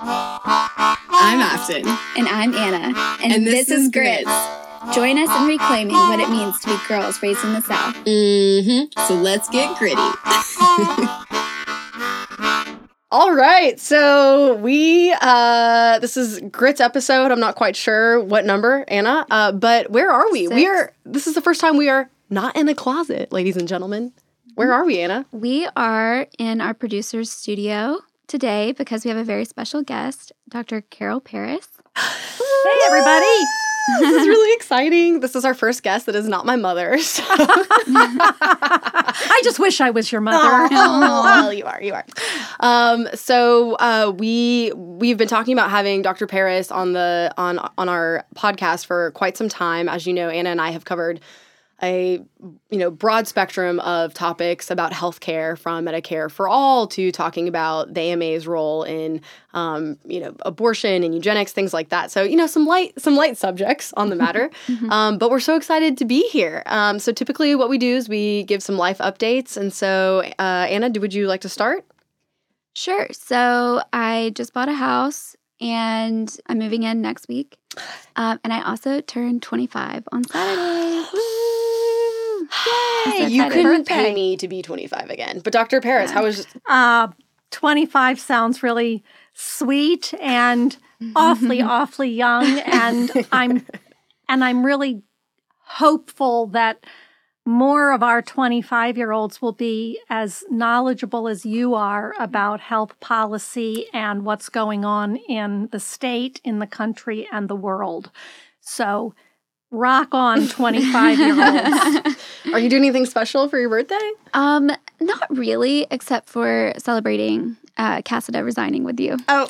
I'm Afton. And I'm Anna. And, And this, this is Grits. Grits. Join us in reclaiming what it means to be girls raised in the South. Mm-hmm. So let's get gritty. All right, so we uh this is Grits episode. I'm not quite sure what number, Anna, uh, but where are we? We are. This is the first time we are not in a closet, ladies and gentlemen. Where are we, Anna? We are in our producer's studio today because we have a very special guest, Dr. Carol Paris. Hey, everybody. this is really exciting. This is our first guest that is not my mother. So. I just wish I was your mother. Oh, well, you are, you are. Um, so uh, we we've been talking about having Dr. Paris on the on on our podcast for quite some time. As you know, Anna and I have covered a you know broad spectrum of topics about healthcare, from Medicare for all to talking about the AMA's role in um, you know abortion and eugenics, things like that. So you know some light some light subjects on the matter. um, but we're so excited to be here. Um, so typically, what we do is we give some life updates. And so, uh, Anna, do, would you like to start? Sure. So I just bought a house and I'm moving in next week. Um, and I also turned 25 on Saturday. Yay! You couldn't pay me to be 25 again. But Dr. Paris, how was Uh, 25 sounds really sweet and awfully, awfully young. And I'm and I'm really hopeful that more of our 25 year olds will be as knowledgeable as you are about health policy and what's going on in the state, in the country, and the world. So, rock on, 25 year olds. Are you doing anything special for your birthday? Um, not really, except for celebrating uh, Casada resigning with you. Oh,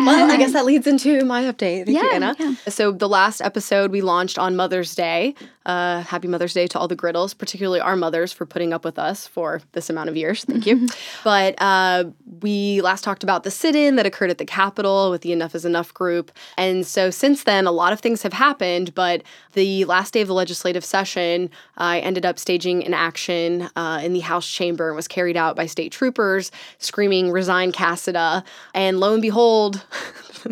well, I guess that leads into my update. Thank you, Yeah, Anna. yeah. So the last episode we launched on Mother's Day. Uh, happy Mother's Day to all the griddles, particularly our mothers for putting up with us for this amount of years. Thank you. but uh, we last talked about the sit-in that occurred at the Capitol with the Enough is Enough group, and so since then a lot of things have happened. But the last day of the legislative session, I ended up staging an action uh, in the House chamber and was carried out by state troopers screaming "Resign, Casada!" And lo and behold,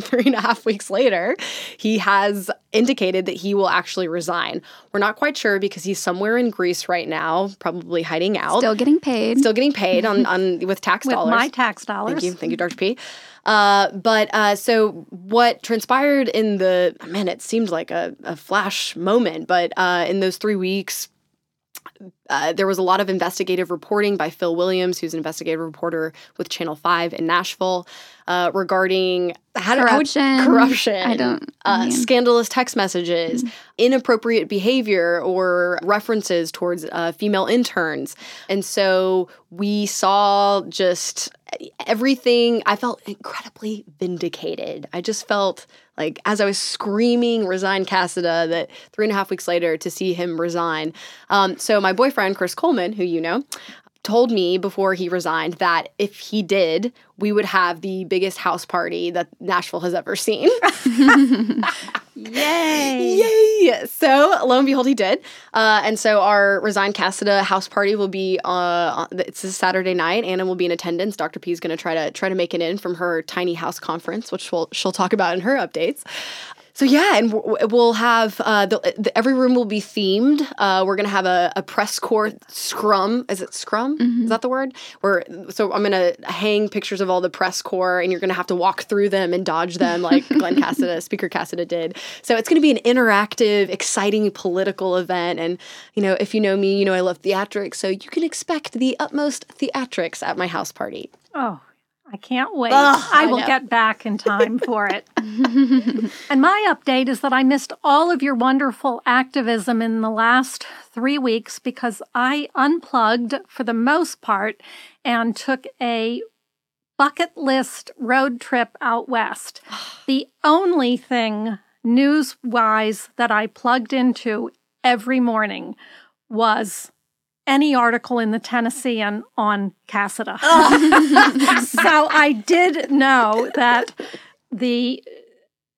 three and a half weeks later, he has indicated that he will actually resign. We're not quite sure because he's somewhere in Greece right now, probably hiding out, Still getting paid. still getting paid on, on with tax With dollars. my tax dollars. Thank you, thank you, Dr. P. Uh, but uh, so what transpired in the man, it seemed like a, a flash moment, but uh, in those three weeks, uh, there was a lot of investigative reporting by Phil Williams, who's an investigative reporter with Channel Five in Nashville, uh, regarding how to- how Corruption. corruption, I don't- uh, scandalous text messages, inappropriate behavior, or references towards uh, female interns, and so we saw just everything. I felt incredibly vindicated. I just felt like as I was screaming resign Casada that three and a half weeks later to see him resign. Um, so my boyfriend Chris Coleman, who you know, told me before he resigned that if he did, we would have the biggest house party that Nashville has ever seen. Yay. Yay! So lo and behold, he did. Uh, and so our resigned Casada house party will be uh, it's a Saturday night. Anna will be in attendance. Dr. P is going to try to try to make it in from her tiny house conference, which we'll, she'll talk about in her updates. So yeah, and we'll have uh, the, the, every room will be themed. Uh, we're gonna have a, a press corps scrum. Is it scrum? Is that the word? Where so I'm gonna hang pictures of all the press corps, and you're gonna have to walk through them and dodge them like Glen Casada, Speaker Casada did. So it's gonna be an interactive, exciting political event. And you know, if you know me, you know I love theatrics, so you can expect the utmost theatrics at my house party. Oh, I can't wait. Ugh, I I will know. get back in time for it. and my update is that I missed all of your wonderful activism in the last three weeks because I unplugged for the most part and took a bucket list road trip out west. the only thing news wise that I plugged into every morning was any article in the Tennessean on Casada. so I did know that the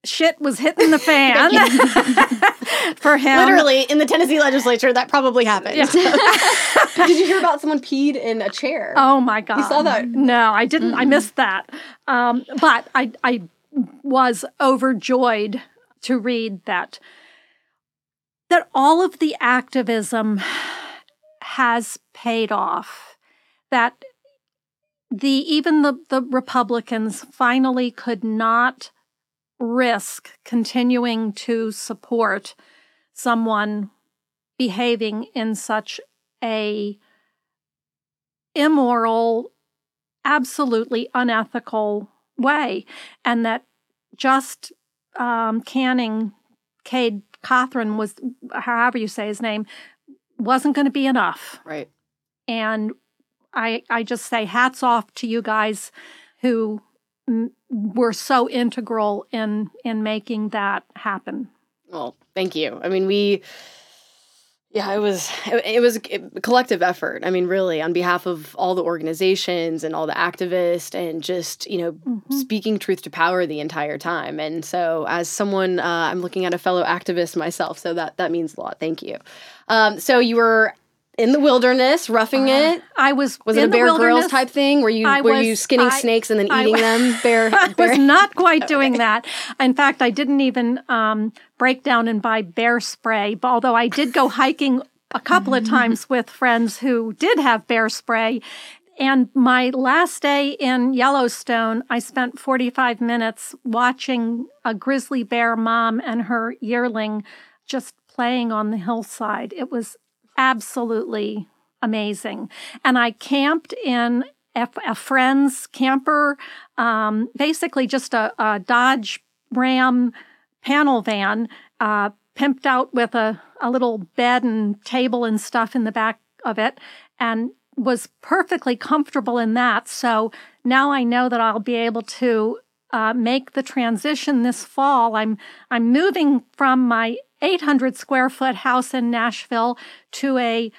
shit was hitting the fan for him. Literally in the Tennessee legislature, that probably happened. Did you hear about someone peed in a chair? Oh my god! You saw that? No, I didn't. I missed that. Um, but I, I was overjoyed to read that that all of the activism has paid off. That the even the, the Republicans finally could not risk continuing to support someone behaving in such a immoral, absolutely unethical way, and that just um, canning Cade Cothren was, however you say his name, wasn't going to be enough. Right. And I, I just say hats off to you guys who m- were so integral in in making that happen. Well, thank you. I mean, we yeah, it was it, was a collective effort. I mean, really, on behalf of all the organizations and all the activists, and just you know, Mm-hmm. speaking truth to power the entire time. And so, as someone, uh, I'm looking at a fellow activist myself, so that that means a lot. Thank you. Um, so you were in the wilderness, roughing it. I was Was Uh, it a Bear Grylls wilderness. type thing? Were you I were you skinning I- snakes and then eating wa- them? Bear, I bear. was not quite doing that. In fact, I didn't even um, break down and buy bear spray, but although I did go hiking a couple of times with friends who did have bear spray. And my last day in Yellowstone, I spent 45 minutes watching a grizzly bear mom and her yearling just playing on the hillside. It was absolutely amazing. And I camped in a, a friend's camper, um, basically just a, a Dodge Ram panel van, uh, pimped out with a, a little bed and table and stuff in the back of it, and was perfectly comfortable in that. So now I know that I'll be able to uh, make the transition this fall. I'm I'm moving from my 800 square foot house in Nashville to a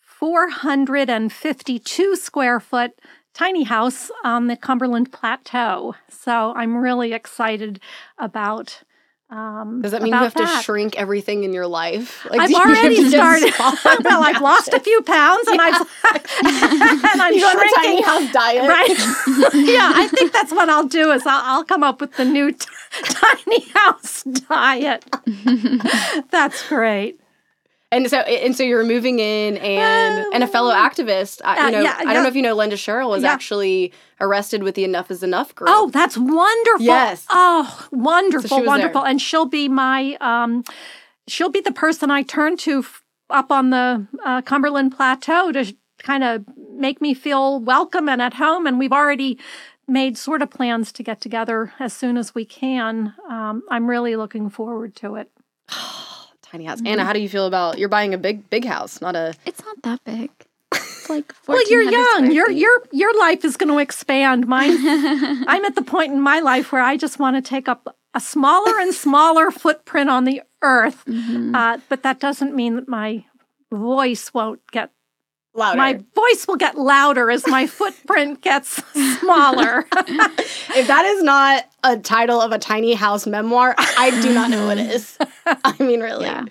452 square foot tiny house on the Cumberland Plateau. So I'm really excited about. Um, Does that mean you have that. to shrink everything in your life? Like, I've already started. well, I've lost a few pounds, and I've and I'm You go on the tiny shrinking. house diet. Right? yeah, I think that's what I'll do. Is I'll, I'll come up with the new t- tiny house diet. that's great. And so, and so you're moving in, and and a fellow activist. I, Uh, you know, yeah, I don't know if you know, Linda Sherrill was Yeah. actually arrested with the Enough Is Enough group. Oh, that's wonderful. Yes. Oh, wonderful, So wonderful. there. And she'll be my um she'll be the person I turn to f- up on the uh, Cumberland Plateau to kind of make me feel welcome and at home and we've already made sort of plans to get together as soon as we can. Um, I'm really looking forward to it. tiny house. Mm-hmm. Anna, how do you feel about you're buying a big, big house, not a It's not that big. It's like Well, you're young. Your feet. your your life is going to expand. Mine. I'm at the point in my life where I just want to take up a smaller and smaller footprint on the earth. Mhm. Uh, but that doesn't mean that my voice won't get. louder? My voice will get louder as my footprint gets smaller. if that is not a title of a tiny house memoir, I do not know what is. I mean, really. Yeah.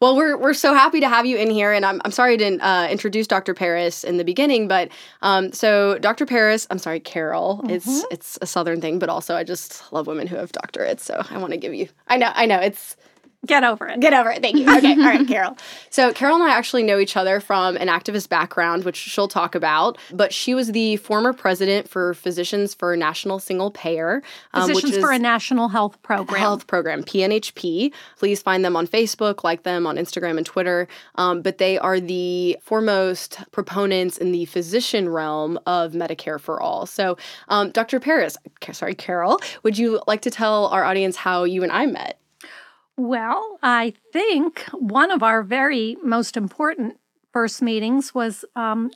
Well, we're we're so happy to have you in here, and I'm I'm sorry I didn't uh, introduce Dr. Paris in the beginning, but um, so Dr. Paris, I'm sorry, Carol. It's it's a Southern thing, but also I just love women who have doctorates, so I want to give you. I know, I know, it's get over it. Get over it. Thank you. Okay. All right, Carol. So, Carol and I actually know each other from an activist background, which she'll talk about. But she was the former president for Physicians for National Single Payer, um, Physicians for a National Health Program. health program, PNHP. Please find them on Facebook, like them on Instagram and Twitter. Um, but they are the foremost proponents in the physician realm of Medicare for all. So, um, Dr. Paris, sorry, Carol, would you like to tell our audience how you and I met? Well, I think one of our very most important first meetings was um,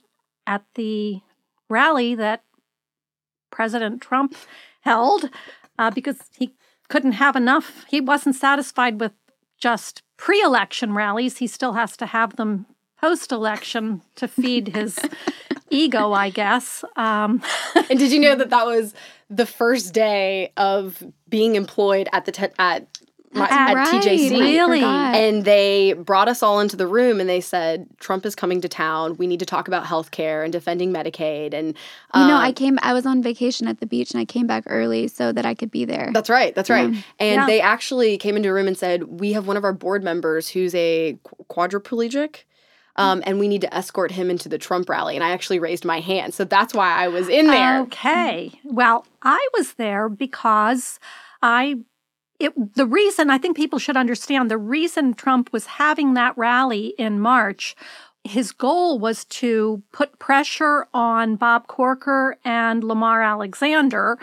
at the rally that President Trump held uh, because he couldn't have enough. He wasn't satisfied with just pre election rallies, he still has to have them post election to feed his ego, I guess. Um, And did you know that that was the first day of being employed at the te- at my, at right. TJC. Really? And they brought us all into the room and they said, Trump is coming to town. We need to talk about healthcare and defending Medicaid. And you know, um, I came. I was on vacation at the beach, and I came back early so that I could be there. That's right. That's right. Yeah. And Yeah. they actually came into a room and said, "We have one of our board members who's a quadriplegic." Um, and we need to escort him into the Trump rally. And I actually raised my hand. So that's why I was in there. Okay. Well, I was there because I it the reason I think people should understand the reason Trump was having that rally in March his goal was to put pressure on Bob Corker and Lamar Alexander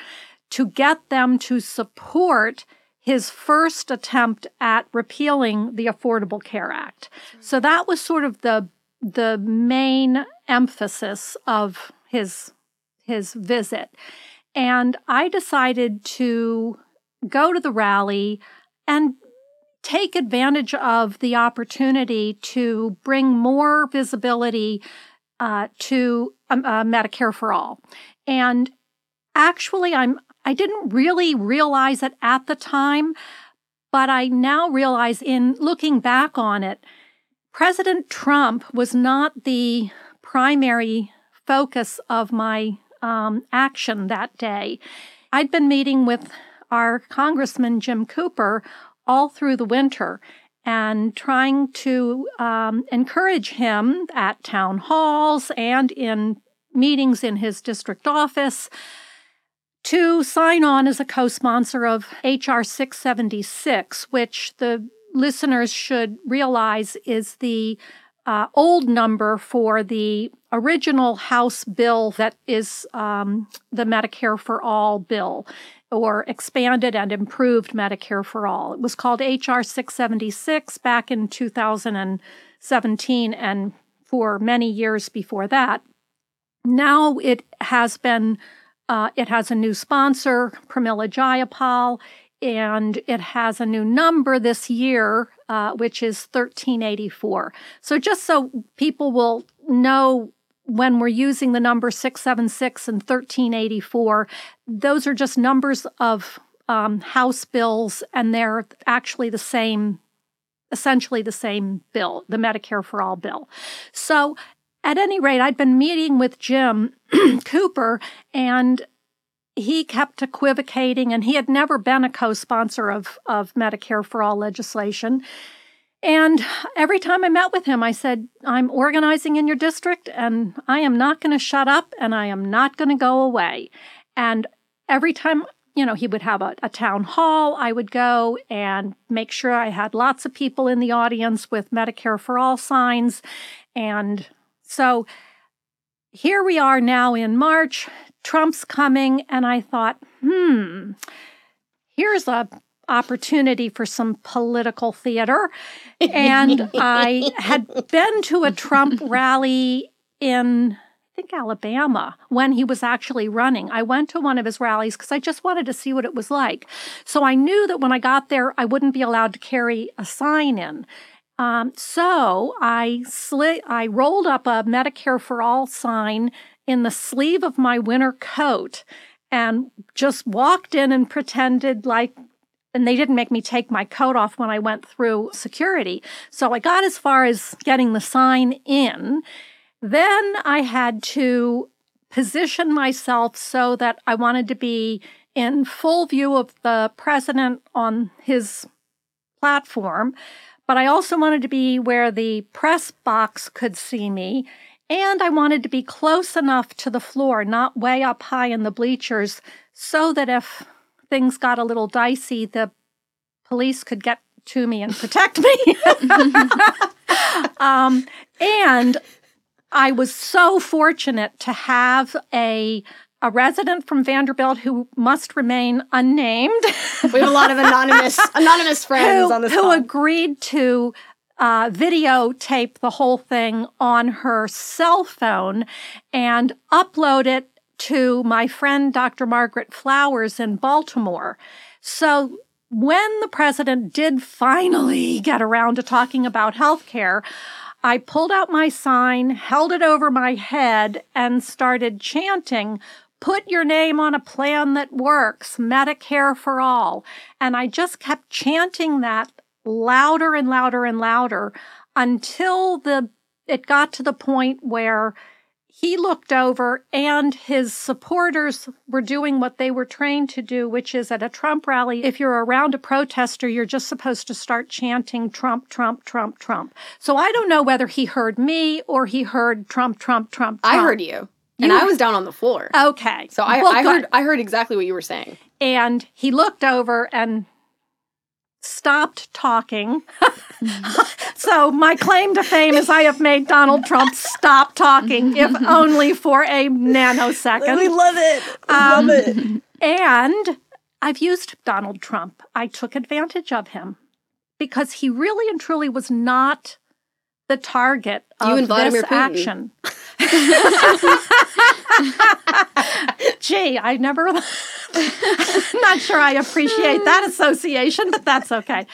to get them to support his first attempt at repealing the Affordable Care Act. So that was sort of the the main emphasis of his his visit. And I decided to go to the rally and take advantage of the opportunity to bring more visibility uh, to um, uh, Medicare for All. And actually, I'm I didn't really realize it at the time, but I now realize in looking back on it, President Trump was not the primary focus of my um, action that day. I'd been meeting with our Congressman Jim Cooper all through the winter and trying to um, encourage him at town halls and in meetings in his district office to sign on as a co sponsor of H.R. 676, which the listeners should realize is the uh, old number for the original House bill that is um, the Medicare for All bill, or expanded and improved Medicare for All. It was called H.R. 676 back in 2017 and for many years before that. Now it has been, uh, it has a new sponsor, Pramila Jayapal, and it has a new number this year, uh, which is 1384. So just so people will know when we're using the number 676 and 1384, those are just numbers of um, House bills, and they're actually the same, essentially the same bill, the Medicare for All bill. So at any rate, I'd been meeting with Jim Cooper, and he kept equivocating, and he had never been a co sponsor of, of Medicare for All legislation. And every time I met with him, I said, I'm organizing in your district, and I am not going to shut up, and I am not going to go away. And every time, you know, he would have a, a town hall, I would go and make sure I had lots of people in the audience with Medicare for All signs. And so here we are now in March. Trump's coming, and I thought, hmm, here's a opportunity for some political theater. And I had been to a Trump rally in I think Alabama when he was actually running. I went to one of his rallies because I just wanted to see what it was like. So I knew that when I got there, I wouldn't be allowed to carry a sign in. Um, so I sli- I rolled up a Medicare for All sign in the sleeve of my winter coat and just walked in and pretended like and they didn't make me take my coat off when I went through security. So I got as far as getting the sign in. Then I had to position myself so that I wanted to be in full view of the president on his platform, but I also wanted to be where the press box could see me. And I wanted to be close enough to the floor, not way up high in the bleachers, so that if things got a little dicey, the police could get to me and protect me. um, and I was so fortunate to have a a resident from Vanderbilt who must remain unnamed. We have a lot of anonymous anonymous friends who, on this who call. agreed to uh, videotape the whole thing on her cell phone and upload it to my friend Dr. Margaret Flowers in Baltimore. So when the president did finally get around to talking about health care, I pulled out my sign, held it over my head, and started chanting, put your name on a plan that works, Medicare for all. And I just kept chanting that louder and louder and louder until the it got to the point where he looked over and his supporters were doing what they were trained to do, which is at a Trump rally, if you're around a protester, you're just supposed to start chanting Trump, Trump, Trump, Trump. So I don't know whether he heard me or he heard Trump, Trump, Trump, Trump. I heard you. And You- I was down on the floor. Okay. So I, Well, I heard I heard exactly what you were saying. And he looked over and stopped talking. so my claim to fame is I have made Donald Trump stop talking, if only for a nanosecond. We love it. Um, love it. And I've used Donald Trump. I took advantage of him because he really and truly was not the target of You this action. Gee, I never. not sure I appreciate that association, but that's okay.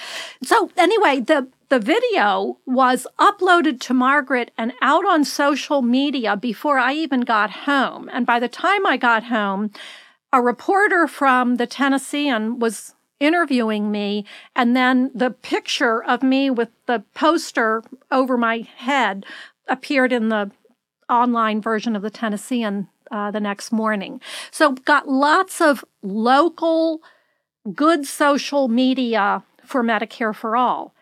So anyway, the the video was uploaded to Margaret and out on social media before I even got home. And by the time I got home, a reporter from the Tennessean was interviewing me, and then the picture of me with the poster over my head appeared in the online version of the Tennessean uh, the next morning. So, got lots of local, good social media for Medicare for All.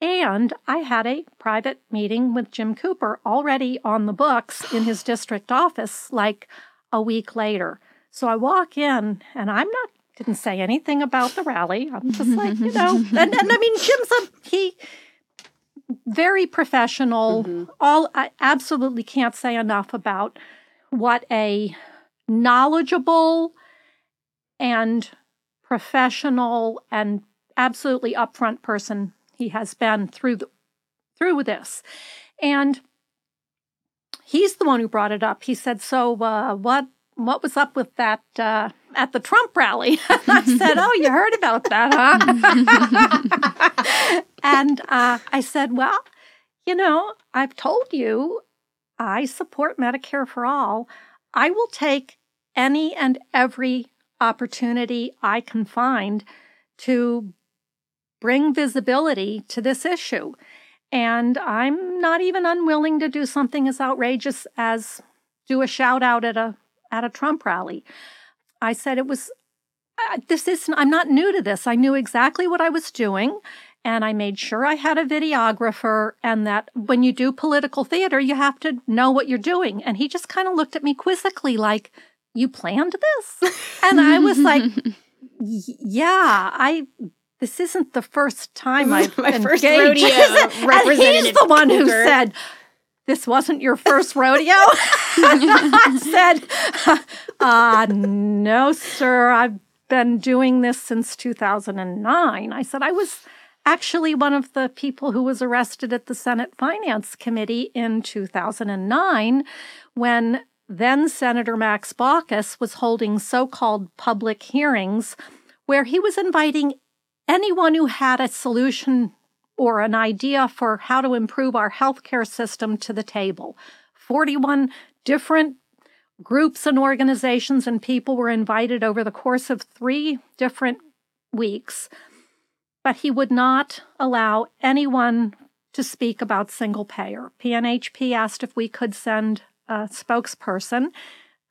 And I had a private meeting with Jim Cooper already on the books in his district office like a week later. So I walk in and I'm not didn't say anything about the rally. I'm just like, you know, and, and I mean Jim's a he very professional. All I absolutely can't say enough about what a knowledgeable and professional and absolutely upfront person he has been through the, through this. And he's the one who brought it up. He said, "So uh, what what was up with that uh, at the Trump rally?" I said, "Oh, you heard about that, huh?" and uh, I said, "Well, you know, I've told you I support Medicare for all. I will take any and every opportunity I can find to bring visibility to this issue." And I'm not even unwilling to do something as outrageous as do a shout out at a at a Trump rally. I said it was uh, this is I'm not new to this. I knew exactly what I was doing and I made sure I had a videographer and that when you do political theater you have to know what you're doing. And he just kind of looked at me quizzically like, "You planned this?" and I was like, "Yeah, I this isn't the first time I've My first engaged." rodeo, and he's the one who said, "This wasn't your first rodeo." I said, uh, "No, sir. I've been doing this since 2009." I said, "I was." Actually, one of the people who was arrested at the Senate Finance Committee in 2009 when then Senator Max Baucus was holding so called public hearings where he was inviting anyone who had a solution or an idea for how to improve our healthcare system to the table. 41 different groups and organizations and people were invited over the course of three different weeks, but he would not allow anyone to speak about single payer. PNHP asked if we could send a spokesperson,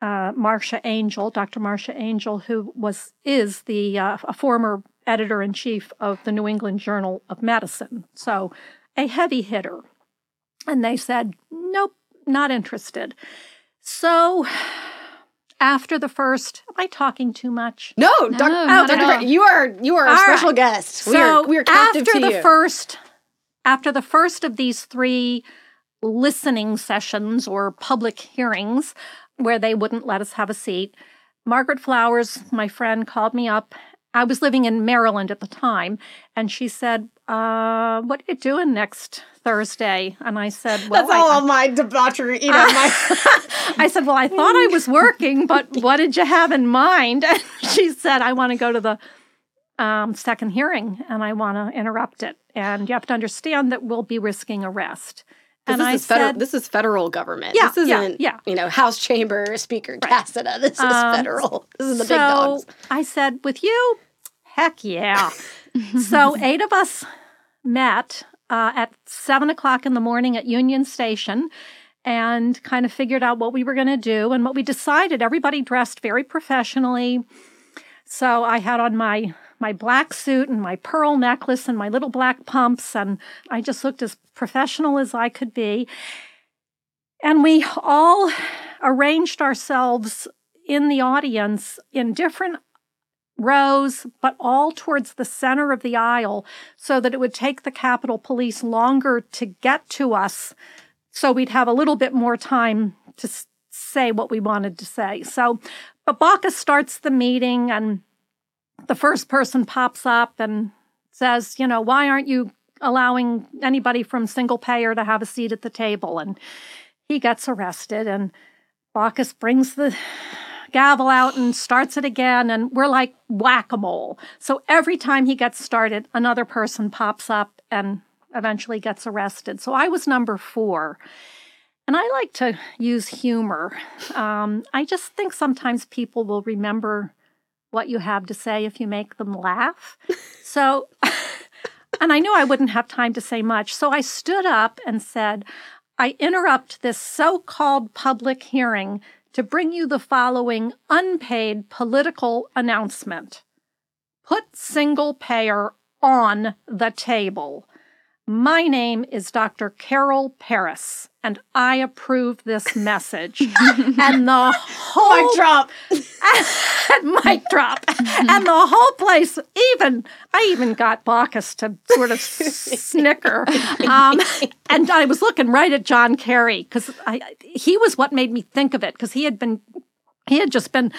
uh, Marcia Angell, Dr. Marcia Angell, who was is the uh, a former editor in chief of the New England Journal of Medicine, so a heavy hitter. And they said, nope, not interested. So after the first, am I talking too much? No, No, Doc- not oh, Dr. at Bar- all. you are you are a All special right. guest. we So are we are captive after to the you. first, after the first of these three listening sessions or public hearings where they wouldn't let us have a seat, Margaret Flowers, my friend, called me up. I was living in Maryland at the time, and she said, uh, "What are you doing next Thursday?" And I said, "Well, That's I- all of my debauchery. You know, my I said, Well, I thought I was working, but what did you have in mind? And she said, I want to go to the um, second hearing and I want to interrupt it. And you have to understand that we'll be risking arrest. And this I is federal. said, this is federal government. Yeah, this isn't. yeah. You know, House Chamber Speaker Casada. This is Um, federal. This is the so big dogs. I said, with you, heck yeah. so eight of us met uh, at seven o'clock in the morning at Union Station and kind of figured out what we were going to do. And what we decided, everybody dressed very professionally. So I had on my my black suit and my pearl necklace and my little black pumps, and I just looked as professional as I could be. And we all arranged ourselves in the audience in different rows, but all towards the center of the aisle so that it would take the Capitol Police longer to get to us. So we'd have a little bit more time to say what we wanted to say. So, Baucus starts the meeting, and the first person pops up and says, You know, why aren't you allowing anybody from single payer to have a seat at the table? And he gets arrested, and Baucus brings the gavel out and starts it again. And we're like whack a mole. So every time he gets started, another person pops up and eventually gets arrested. So I was number four. And I like to use humor. Um, I just think sometimes people will remember what you have to say if you make them laugh. So, and I knew I wouldn't have time to say much. So I stood up and said, I interrupt this so called public hearing to bring you the following unpaid political announcement Put single payer on the table. My name is Dr. Carol Paris, and I approve this message. and the whole Mic drop. and, mic drop, and the whole place. Even I even got Baucus to sort of snicker, um, and I was looking right at John Kerry because he was what made me think of it because he had been he had just been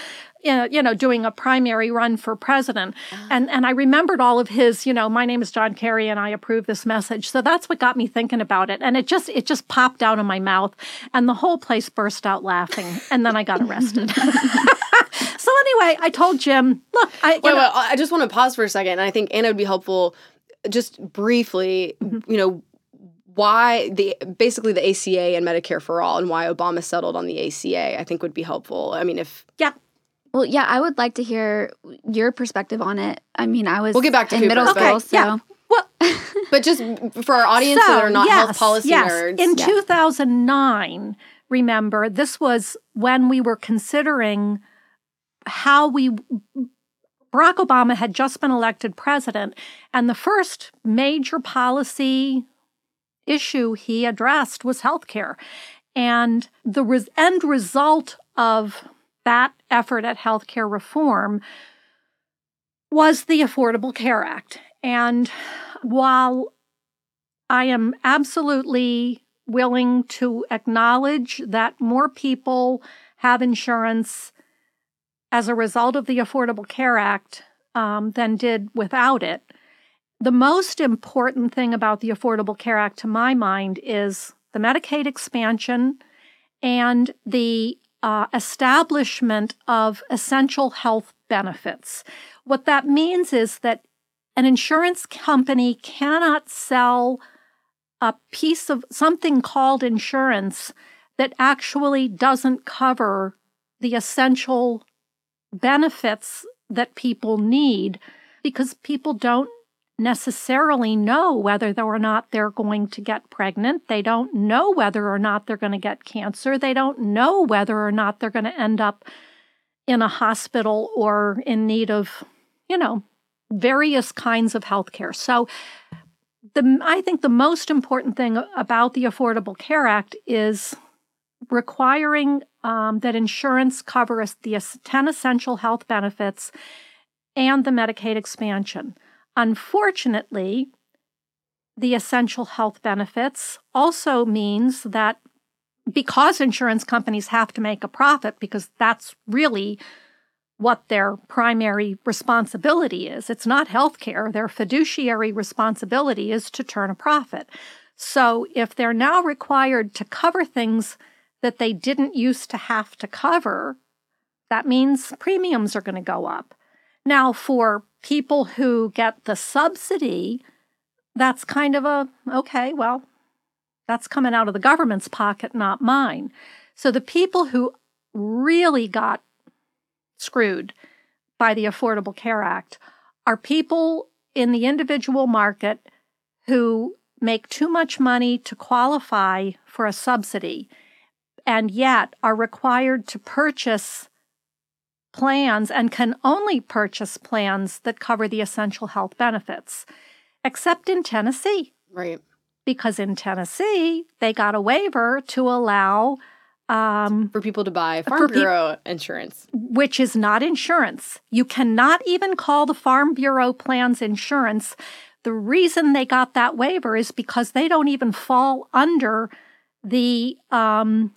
you know doing a primary run for president. And and I remembered all of his you know my name is John Kerry and I approve this message. So that's what got me thinking about it. And it just it just popped out of my mouth and the whole place burst out laughing. And then I got arrested. So anyway I told Jim look I Wait, know, wait, I just want to pause for a second. And I think Anna would be helpful just briefly, Mm-hmm. you know, why the basically the ACA and Medicare for all and why Obama settled on the ACA, I think would be helpful. I mean, if yeah Well, yeah, I would like to hear your perspective on it. I mean, I was We'll get back to in Cooper, middle school, Okay, so yeah. well but just for our audience that are not health policy yes. nerds. In Yeah. 2009, remember, this was when we were considering how we. Barack Obama had just been elected president, and the first major policy issue he addressed was healthcare. And the res- end result of that effort at healthcare reform was the Affordable Care Act. And while I am absolutely willing to acknowledge that more people have insurance as a result of the Affordable Care Act um, than did without it. The most important thing about the Affordable Care Act, to my mind, is the Medicaid expansion and the uh, establishment of essential health benefits. What that means is that an insurance company cannot sell a piece of something called insurance that actually doesn't cover the essential benefits that people need because people don't necessarily know whether or not they're going to get pregnant. They don't know whether or not they're going to get cancer. They don't know whether or not they're going to end up in a hospital or in need of, you know, various kinds of health care. So, the, I think the most important thing about the Affordable Care Act is requiring um, that insurance covers the 10 essential health benefits and the Medicaid expansion. Unfortunately, the essential health benefits also means that because insurance companies have to make a profit, because that's really what their primary responsibility is. It's not healthcare. Their fiduciary responsibility is to turn a profit. So if they're now required to cover things that they didn't used to have to cover, that means premiums are going to go up. Now, for people who get the subsidy, that's kind of a okay, well, That's coming out of the government's pocket, not mine. So the people who really got screwed by the Affordable Care Act are people in the individual market who make too much money to qualify for a subsidy and yet are required to purchase plans and can only purchase plans that cover the essential health benefits, except in Tennessee. Right. Because in Tennessee, they got a waiver to allow, um, For people to buy Farm Bureau insurance. which is not insurance. You cannot even call the Farm Bureau plans insurance. The reason they got that waiver is because they don't even fall under the um,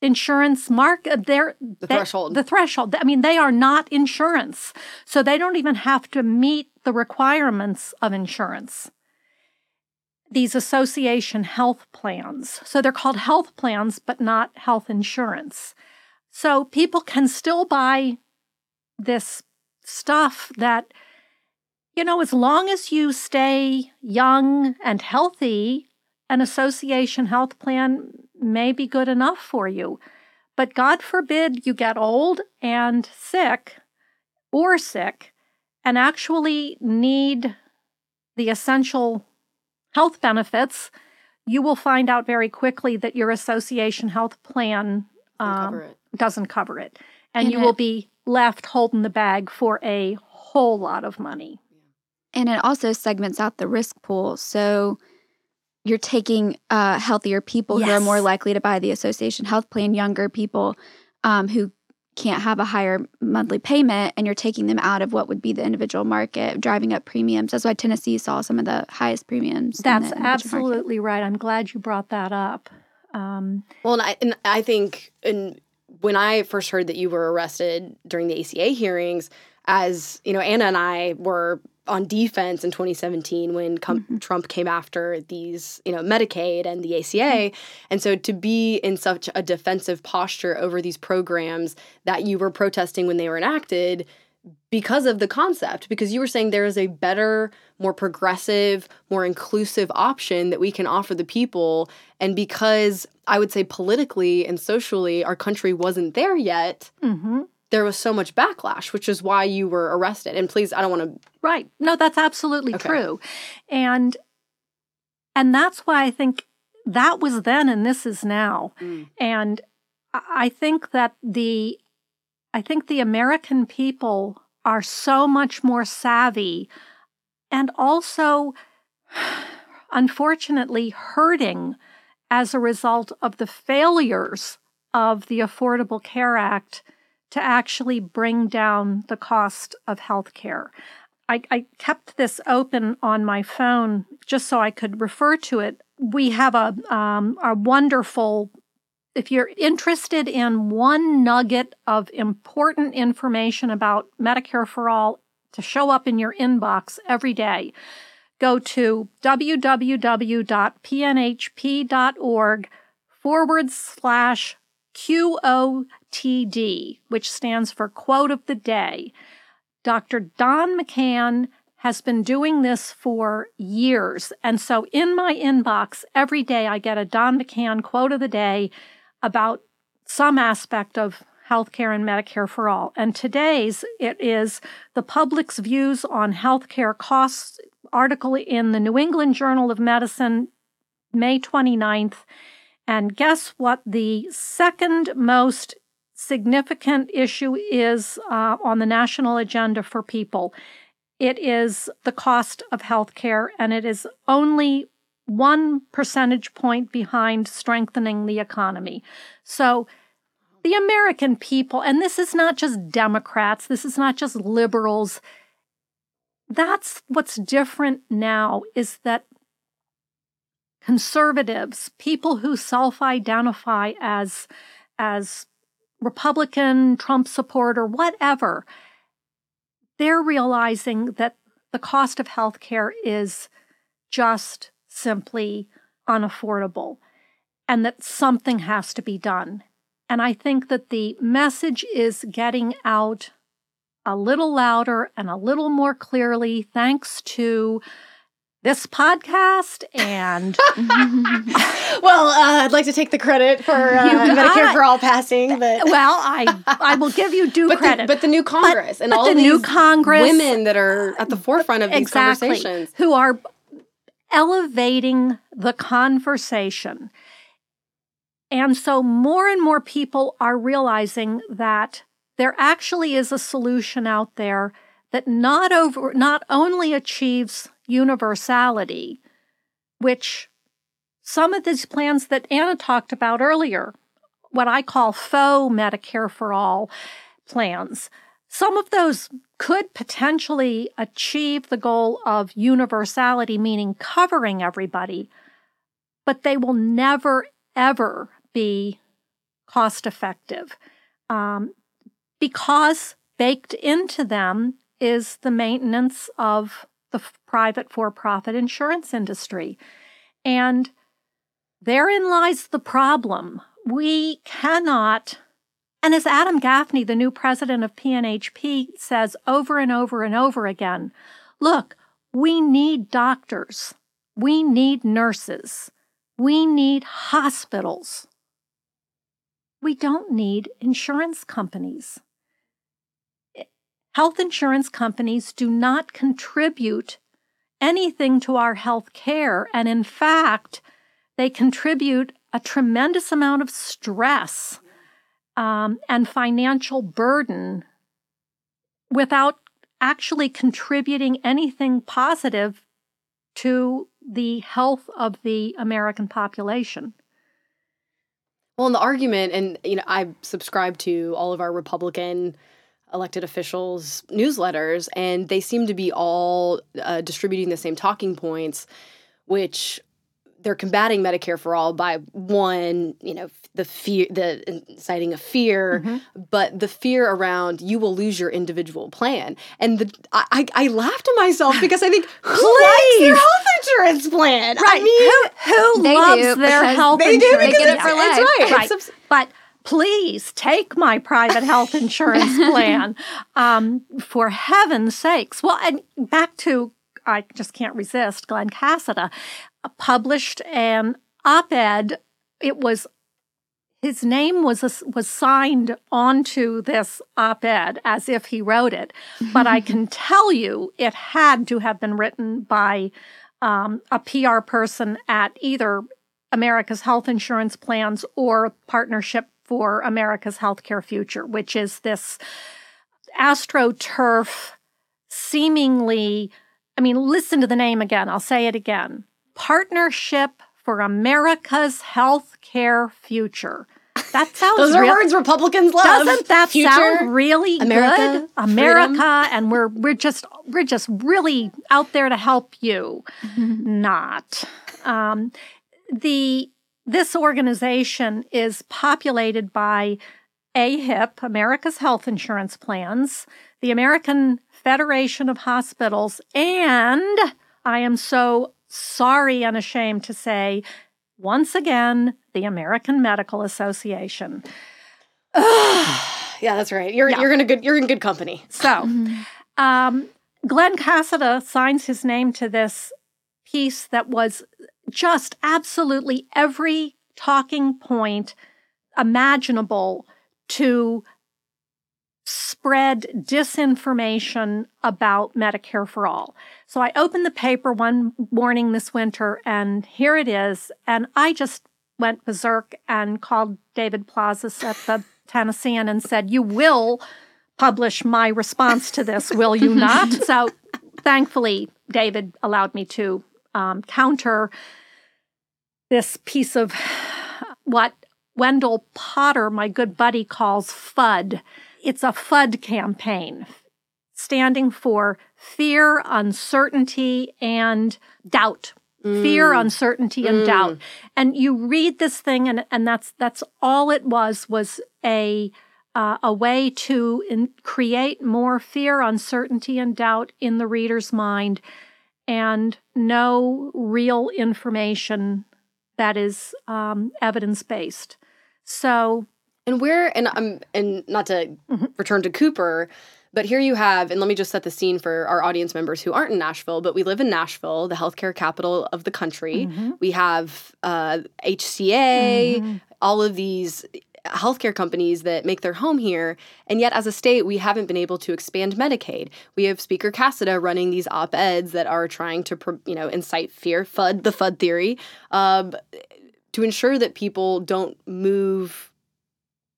insurance mark uh, They're The they- threshold. The threshold. I mean, they are not insurance, so they don't even have to meet the requirements of insurance. These association health plans. So they're called health plans, but not health insurance. So people can still buy this stuff that, you know, as long as you stay young and healthy, an association health plan may be good enough for you. But God forbid you get old and sick or sick and actually need the essential health benefits, you will find out very quickly that your association health plan um, cover doesn't cover it. And, And you will be left holding the bag for a whole lot of money. And it also segments out the risk pool. So you're taking uh, healthier people who are more likely to buy the association health plan, younger people um, who can't have a higher monthly payment, and you're taking them out of what would be the individual market, driving up premiums. That's why Tennessee saw some of the highest premiums. That's individual market. absolutely right. I'm glad you brought that up. Um, Well, and I, and I think and when I first heard that you were arrested during the ACA hearings, as you know, Anna and I were on defense in 2017 when com- Mm-hmm. Trump came after these, you know, Medicaid and the ACA. And so to be in such a defensive posture over these programs that you were protesting when they were enacted because of the concept, because you were saying there is a better, more progressive, more inclusive option that we can offer the people. And because I would say politically and socially, our country wasn't there yet, mhm. There was so much backlash, which is why you were arrested. And please, I don't want to Right. No, that's absolutely Okay. true. And and that's why I think that was then and this is now. Mm. And I I think that the I think the American people are so much more savvy and also unfortunately hurting as a result of the failures of the Affordable Care Act to actually bring down the cost of health care. I, I kept this open on my phone just so I could refer to it. We have a, um, a wonderful, if you're interested in one nugget of important information about Medicare for All to show up in your inbox every day, go to www.pnhp.org forward slash QOTD, which stands for Quote of the Day. Dr. Don McCanne has been doing this for years. And so in my inbox, every day I get a Don McCanne quote of the day about some aspect of healthcare and Medicare for all. And today's it is the public's views on healthcare costs article in the New England Journal of Medicine, May 29th. And guess what? The second most significant issue is uh, on the national agenda for people. It is the cost of health care, and it is only one percentage point behind strengthening the economy. So, the American people, and this is not just Democrats, this is not just liberals. That's what's different now is that conservatives, people who self-identify as as Republican, Trump supporter, whatever, they're realizing that the cost of health care is just simply unaffordable and that something has to be done. And I think that the message is getting out a little louder and a little more clearly thanks to this podcast and Well, uh, I'd like to take the credit for uh, You Medicare it. for All passing, but well, I I will give you due but credit. the, but the new Congress and but all the of new Congress- women that are at the forefront of these exactly conversations. who are elevating the conversation. And so more and more people are realizing that there actually is a solution out there that not over not only achieves universality, which some of these plans that Anna talked about earlier, what I call faux Medicare for all plans, some of those could potentially achieve the goal of universality, meaning covering everybody, but they will never, ever be cost effective um, because baked into them is the maintenance of the private for profit insurance industry. And therein lies the problem. We cannot and as Adam Gaffney, the new president of PNHP, says over and over and over again look, we need doctors, we need nurses, we need hospitals. We don't need insurance companies. Health insurance companies do not contribute anything to our health care. And in fact, they contribute a tremendous amount of stress um, and financial burden without actually contributing anything positive to the health of the American population. Well, in the argument, and you know, I subscribe to all of our Republican elected officials' newsletters, and they seem to be all uh, distributing the same talking points, which they're combating Medicare for all by one, you know, the fear, the inciting of fear, but the fear around you will lose your individual plan. And the I, I, I laugh to myself because I think who likes their health insurance plan? Right. I mean, who who loves their because health they do insurance? because get it it's, for life. right. Right. But please take my private health insurance plan um, for heaven's sakes. Well, and back to, I just can't resist, Glen Casada uh, published an op ed. It was his name was was signed onto this op-ed as if he wrote it, but I can tell you it had to have been written by um, a PR person at either America's Health Insurance Plans or Partnership for America's Healthcare Future, which is this astroturf, seemingly. I mean, listen to the name again. I'll say it again. Partnership for America's Healthcare Future. That sounds Those are real- words Republicans love. doesn't that Future, sound really America, good? America, and we're we're just we're just really out there to help you. Not um, the this organization is populated by AHIP, America's Health Insurance Plans, the American Federation of Hospitals, and I am so sorry and ashamed to say, once again, the American Medical Association. Yeah, that's right. You're Yeah. you're in a good you're in good company. So, um, Glen Casada signs his name to this piece that was just absolutely every talking point imaginable to spread disinformation about Medicare for all. So I opened the paper one morning this winter and here it is. And I just went berserk and called David Plazas at the Tennessean and said, You will publish my response to this, will you not? so thankfully, David allowed me to um, counter this piece of what Wendell Potter, my good buddy, calls FUD. It's a FUD campaign, standing for fear, uncertainty, and doubt. Fear, uncertainty, and doubt. And you read this thing, and, and that's that's all it was was a uh, a way to in, create more fear, uncertainty, and doubt in the reader's mind, and no real information that is um, evidence based. So And where and I'm and not to Mm-hmm. return to Cooper, But here you have, and let me just set the scene for our audience members who aren't in Nashville, but we live in Nashville, the healthcare capital of the country. Mm-hmm. We have uh, HCA, all of these healthcare companies that make their home here. And yet, as a state, we haven't been able to expand Medicaid. We have Speaker Casada running these op eds that are trying to, you know, incite fear, FUD, the FUD theory, um, to ensure that people don't move.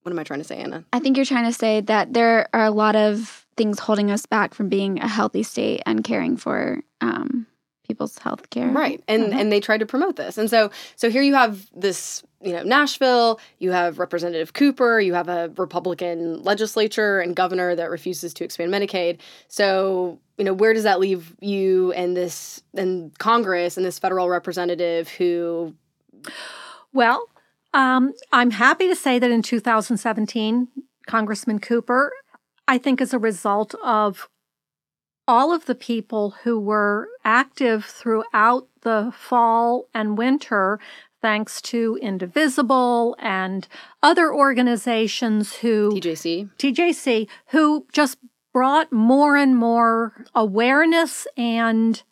What am I trying to say, Anna? I think you're trying to say that there are a lot of things holding us back from being a healthy state and caring for um, people's health care. right and and they tried to promote this. And so so here you have this you know nashville you have representative cooper you have a republican legislature and governor that refuses to expand medicaid. So you know where does that leave you and this and congress and this federal representative who Well, um, I'm happy to say that in 2017, Congressman Cooper, I think as a result of all of the people who were active throughout the fall and winter, thanks to Indivisible and other organizations who tjc TJC, who just brought more and more awareness and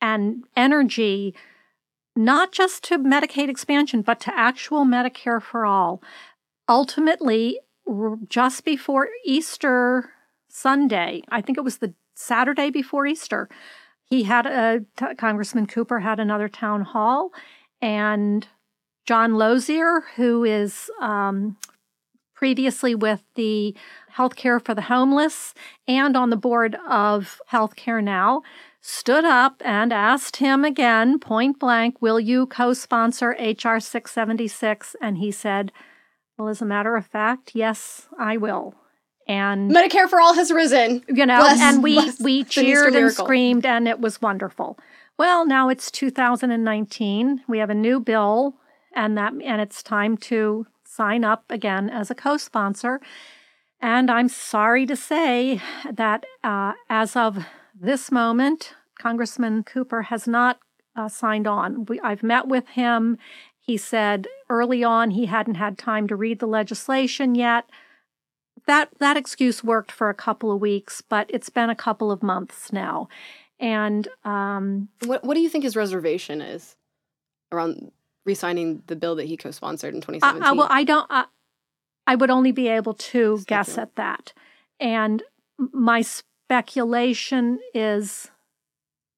and energy, not just to Medicaid expansion, but to actual Medicare for all. Ultimately, just before Easter Sunday, I think it was the Saturday before Easter, he had a t- Congressman Cooper had another town hall, and John Lozier, who is um, previously with the Healthcare for the Homeless and on the board of Healthcare Now, stood up and asked him again, point blank, Will you co sponsor H.R. 676? And he said, Well, as a matter of fact, yes, I will. And medicare for all has risen you know, Bless- and we we cheered and screamed, and it was wonderful. Well, now it's 2019. We have a new bill, and that and it's time to sign up again as a co-sponsor. And I'm sorry to say that uh, as of this moment, Congressman Cooper has not uh, signed on. We, I've met with him. He said early on he hadn't had time to read the legislation yet that that excuse worked for a couple of weeks, but it's been a couple of months now, and um, what, what do you think his reservation is around re-signing the bill that he co-sponsored in 2017 I, well, I don't. I, I would only be able to guess at that, and my speculation is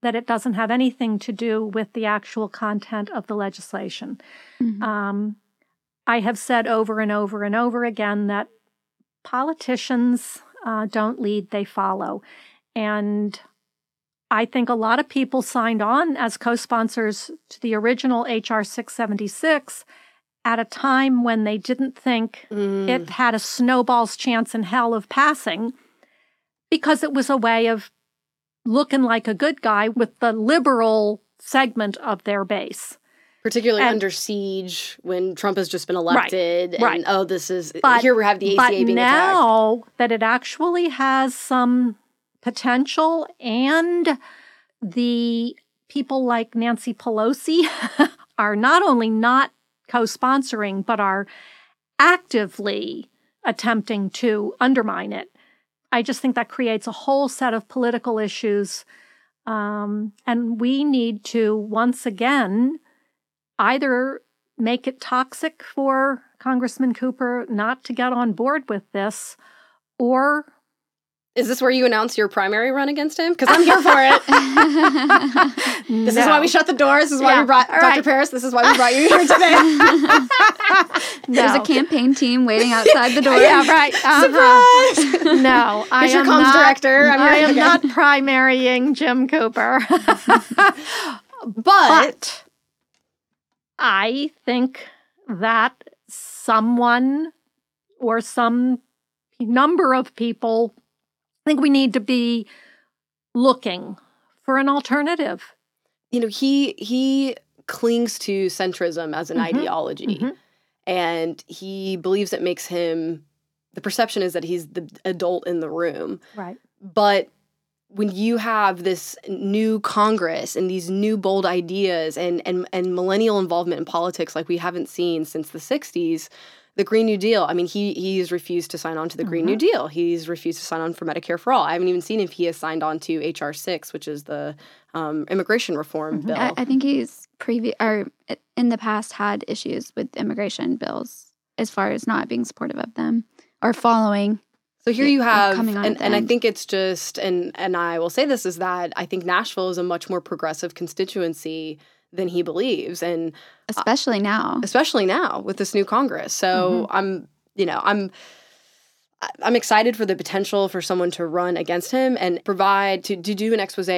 that it doesn't have anything to do with the actual content of the legislation. Mhm. Um, I have said over and over and over again that politicians uh, don't lead, they follow. And I think a lot of people signed on as co sponsors to the original H.R. 676 at a time when they didn't think Mm. it had a snowball's chance in hell of passing because it was a way of looking like a good guy with the liberal segment of their base. Particularly And- under siege when Trump has just been elected. and, right. Oh, this is But- here we have the ACA but being attacked. now that it actually has some potential and the people like Nancy Pelosi are not only not co-sponsoring but are actively attempting to undermine it. I just think that creates a whole set of political issues um, and we need to once again either make it toxic for Congressman Cooper not to get on board with this, or Is this where you announce your primary run against him? Because I'm here for it. This is why we shut the doors. This is why Yeah, we brought Dr. right. Paris. This is why we brought you here today. There's a campaign team waiting outside the door. Yeah, right. uh-huh. Surprise! No, I Here's your am comms not, director. I'm I am not primarying Jim Cooper. But, but I think that someone or some number of people I think we need to be looking for an alternative. you know, he he clings to centrism as an Mhm. ideology. Mhm. And he believes it makes him the perception is that he's the adult in the room. Right. But when you have this new Congress and these new bold ideas and and and millennial involvement in politics like we haven't seen since the 60s, the Green New Deal. I mean, he he's refused to sign on to the Green New Mm-hmm. Deal. He's refused to sign on for Medicare for all. I haven't even seen if he has signed on to HR six, which is the um, immigration reform bill. Mm-hmm. I, I think he's previous or in the past had issues with immigration bills as far as not being supportive of them or following. So here you have, coming on and, and I think it's just, and and I will say this is that I think Nashville is a much more progressive constituency than he believes, and Especially now. especially now with this new Congress. So Mm-hmm. I'm, you know, I'm. I'm excited for the potential for someone to run against him and provide to, to do an expose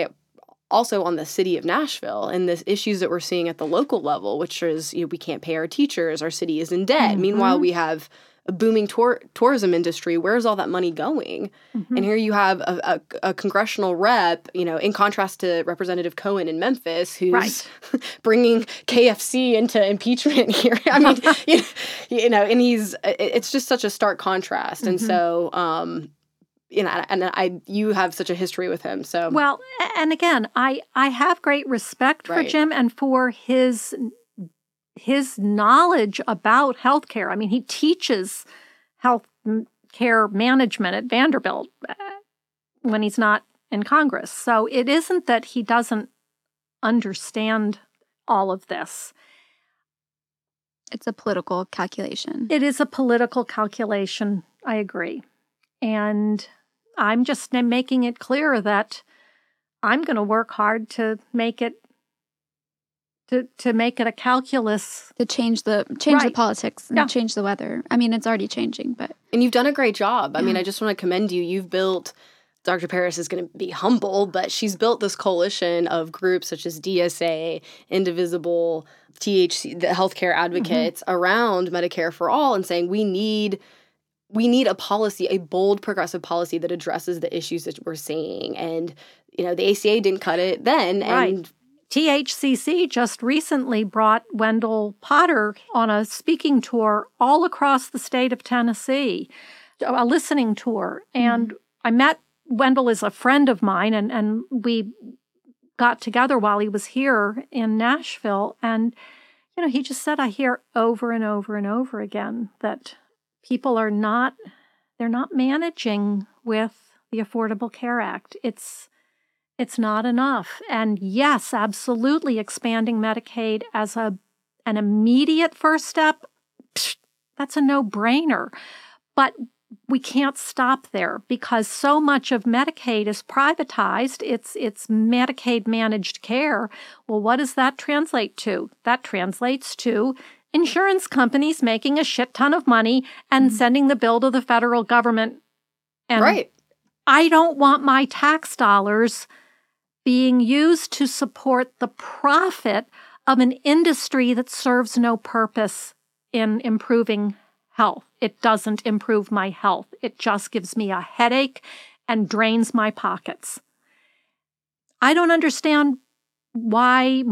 also on the city of Nashville and the issues that we're seeing at the local level, which is you know, we can't pay our teachers, our city is in debt. Meanwhile, we have a booming tour- tourism industry. Where's all that money going? And here you have a, a, a congressional rep, you know, in contrast to Representative Cohen in Memphis, who's Right. bringing KFC into impeachment here. I mean, you, you know, and he's it's just such a stark contrast. And so, um, you know, and I you have such a history with him, so Well, and again, I I have great respect for Jim and for his his knowledge about healthcare. I mean, he teaches health care management at Vanderbilt uh, when he's not in Congress. So it isn't that he doesn't understand all of this. It's a political calculation. It is a political calculation. I agree. And I'm just making it clear that I'm going to work hard to make it to to make it a calculus. to change the change the politics and Yeah. change the weather. I mean, it's already changing, but and you've done a great job. I mean, I just want to commend you. You've built. Dr. Paris is going to be humble, but she's built this coalition of groups such as DSA, Indivisible, THC, the healthcare advocates mm-hmm. around Medicare for all, and saying we need we need a policy, a bold progressive policy that addresses the issues that we're seeing. And you know, the ACA didn't cut it then, Right. and THCC just recently brought Wendell Potter on a speaking tour all across the state of Tennessee, a listening tour. Mm-hmm. And I met Wendell as a friend of mine, and, and we got together while he was here in Nashville. And, you know, he just said, I hear over and over and over again that people are not, they're not managing with the Affordable Care Act. It's, it's not enough. And yes, absolutely expanding Medicaid as a an immediate first step, psh, that's a no-brainer. But we can't stop there because so much of Medicaid is privatized. It's it's Medicaid managed care. Well, what does that translate to? That translates to insurance companies making a shit ton of money and mm-hmm. sending the bill to the federal government. And right. I don't want my tax dollars being used to support the profit of an industry that serves no purpose in improving health. It doesn't improve my health, it just gives me a headache and drains my pockets. I don't understand why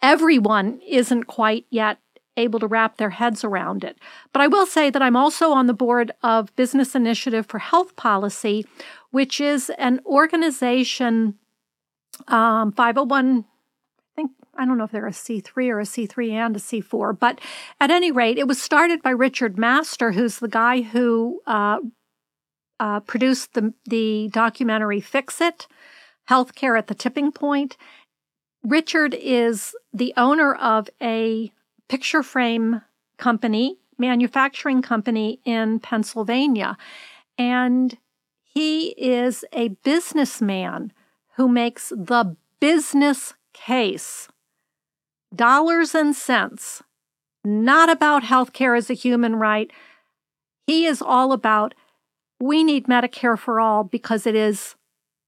everyone isn't quite yet able to wrap their heads around it. But I will say that I'm also on the board of Business Initiative for Health Policy, which is an organization, um, 501. I think I don't know if they're a C3 or a C3 and a C4, but at any rate, it was started by Richard Master, who's the guy who uh, uh, produced the the documentary "Fix It," healthcare at the tipping point. Richard is the owner of a picture frame company, manufacturing company in Pennsylvania. And he is a businessman who makes the business case dollars and cents, not about healthcare as a human right. He is all about we need Medicare for all because it is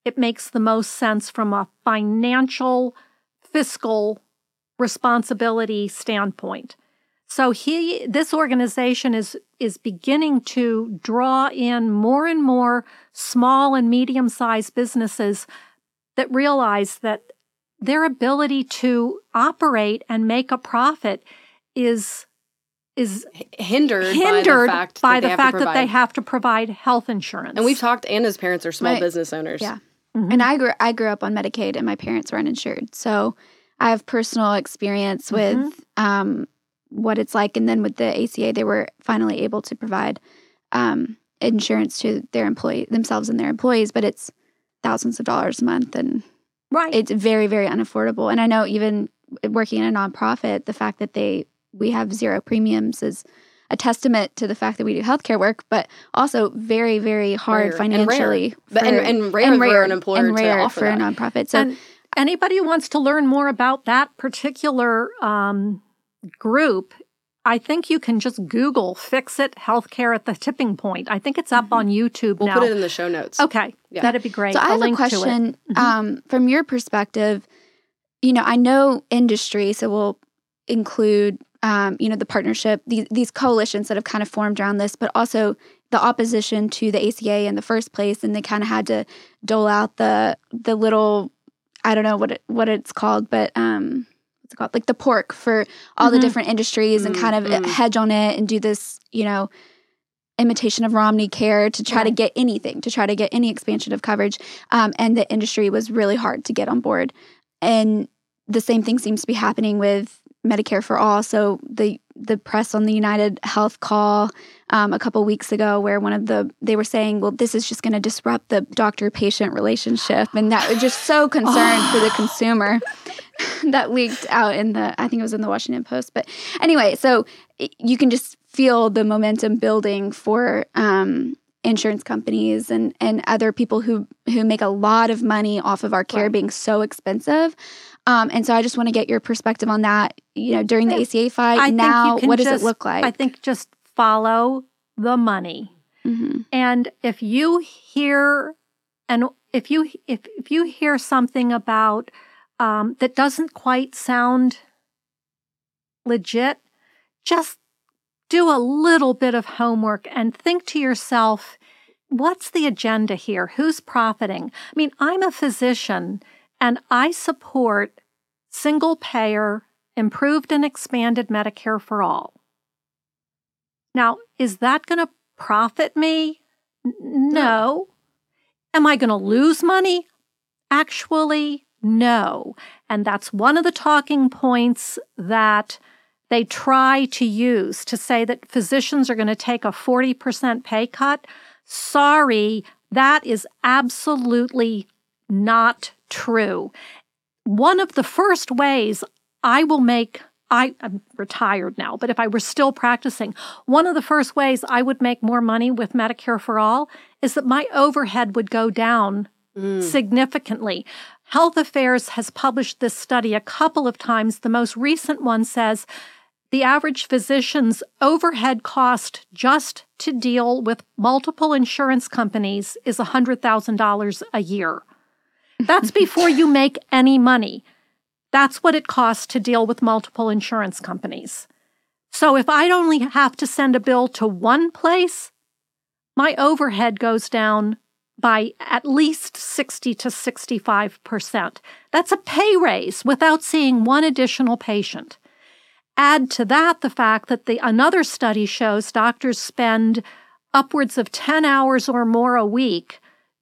it makes the most sense from a financial fiscal responsibility standpoint. So he this organization is is beginning to draw in more and more small and medium-sized businesses that realize that their ability to operate and make a profit is is hindered, hindered by the fact, that, they, have to that they provide- have to provide health insurance. And we've talked. Anna's parents are small Right. business owners. Yeah. Mhm. And I grew I grew up on Medicaid, and my parents were uninsured, so I have personal experience with Mhm. um, what it's like. And then with the ACA, they were finally able to provide um, insurance to their employee themselves and their employees, but it's thousands of dollars a month and Right. it's very very unaffordable and i know even working in a nonprofit the fact that they we have zero premiums is a testament to the fact that we do healthcare work but also very very hard Rare and rare. financially But- and- and rare for an employer and to rare offer for a nonprofit so and anybody who wants to learn more about that particular um, group, I think you can just Google "Fix It Healthcare at the Tipping Point." I think it's up on YouTube We'll now. put it in the show notes. okay, Yeah. that'd be great. So I I'll have a link to it. question Mm-hmm. um, from your perspective. You know, I know industry, so we'll include um, you know the partnership, these these coalitions that have kind of formed around this, but also the opposition to the ACA in the first place, and they kind of had to dole out the the little I don't know what it, what it's called, but um, what's it called? Like the pork for all the Mhm. different industries, and kind of Mhm. hedge on it and do this, you know, imitation of Romney care to try to get anything, to try to get any expansion of coverage. Um, and the industry was really hard to get on board. And the same thing seems to be happening with Medicare for all. So the the press on the United Health call um, a couple weeks ago, where one of the they were saying, "Well, this is just going to disrupt the doctor patient relationship," and that was just so concerned for the consumer. that leaked out in the I think it was in the Washington Post. But anyway, so you can just feel the momentum building for um, insurance companies and and other people who who make a lot of money off of our care Right. being so expensive. Um, and so I just want to get your perspective on that. You know, during the ACA fight, I now what does just- it look like? I think just follow the money. hmm And if you hear and if you if if you hear something about um, that doesn't quite sound legit, just do a little bit of homework and think to yourself, what's the agenda here? Who's profiting? I mean, I'm a physician and I support single payer, improved and expanded Medicare for all. Now, is that going to profit me? N- No. Am I going to lose money? Actually, no. And that's one of the talking points that they try to use to say that physicians are going to take a 40% pay cut. Sorry, that is absolutely not true. One of the first ways I will make I, I'm retired now, but if I were still practicing, one of the first ways I would make more money with Medicare for All is that my overhead would go down mm. significantly. Health Affairs has published this study a couple of times. The most recent one says the average physician's overhead cost just to deal with multiple insurance companies is $100,000 a year. That's before you make any money. That's what it costs to deal with multiple insurance companies. So if I'd only have to send a bill to one place, my overhead goes down by at least 60 to 65%. That's a pay raise without seeing one additional patient. Add to that the fact that the another study shows doctors spend upwards of 10 hours or more a week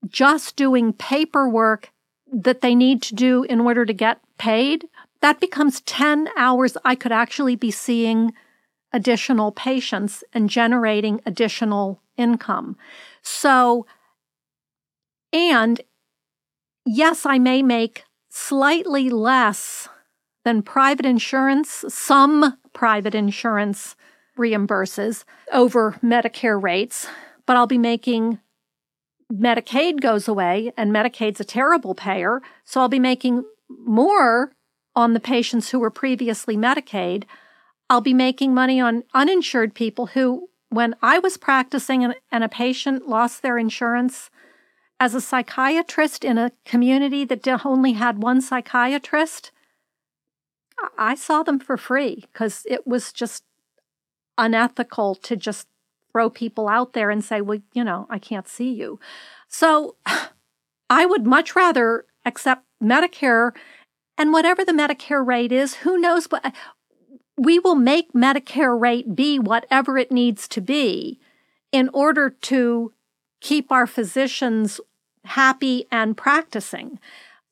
just doing paperwork that they need to do in order to get paid. That becomes 10 hours I could actually be seeing additional patients and generating additional income. So, and yes, I may make slightly less than private insurance. Some private insurance reimburses over Medicare rates, but I'll be making Medicaid goes away, and Medicaid's a terrible payer. So I'll be making more on the patients who were previously Medicaid. I'll be making money on uninsured people who, when I was practicing and, and a patient lost their insurance, as a psychiatrist in a community that only had one psychiatrist, I- saw them for free because it was just unethical to just throw people out there and say, well, you know, I can't see you. So I would much rather accept Medicare and whatever the Medicare rate is, who knows what uh, we will make Medicare rate be whatever it needs to be in order to keep our physicians happy and practicing.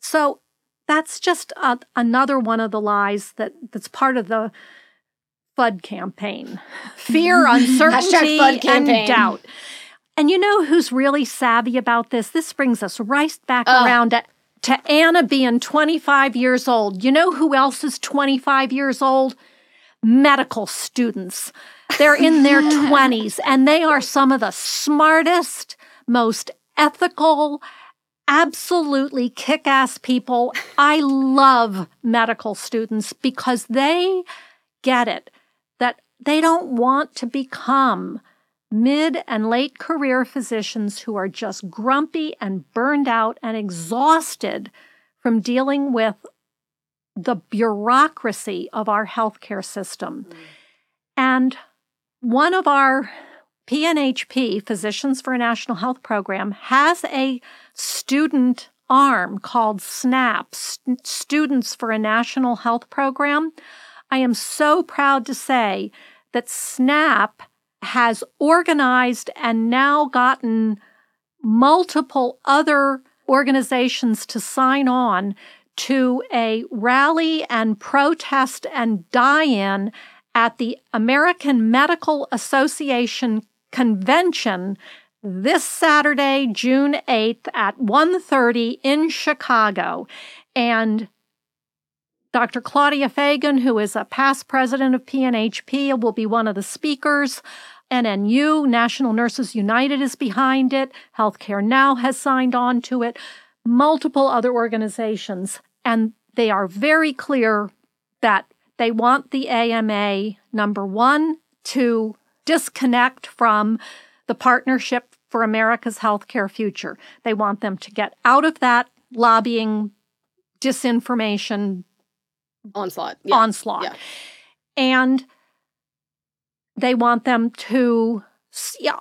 So that's just a, another one of the lies that that's part of the FUD campaign fear, uncertainty, FUD and doubt. And you know who's really savvy about this? This brings us right back Oh. around to, to Anna being 25 years old. You know who else is 25 years old? Medical students. They're in their 20s and they are some of the smartest, most ethical, absolutely kick ass people. I love medical students because they get it that they don't want to become mid and late career physicians who are just grumpy and burned out and exhausted from dealing with the bureaucracy of our healthcare system. Mm. And one of our PNHP, Physicians for a National Health Program, has a student arm called SNAP, St- Students for a National Health Program. I am so proud to say that SNAP has organized and now gotten multiple other organizations to sign on to a rally and protest and die in at the American Medical Association convention this Saturday, June 8th at 1:30 in Chicago. And Dr. Claudia Fegan, who is a past president of PNHP, will be one of the speakers. NNU, National Nurses United, is behind it. Healthcare Now has signed on to it. Multiple other organizations. And they are very clear that they want the AMA, number one, to disconnect from the Partnership for America's Healthcare Future. They want them to get out of that lobbying, disinformation Onslaught. Yeah. onslaught. Yeah. And they want them to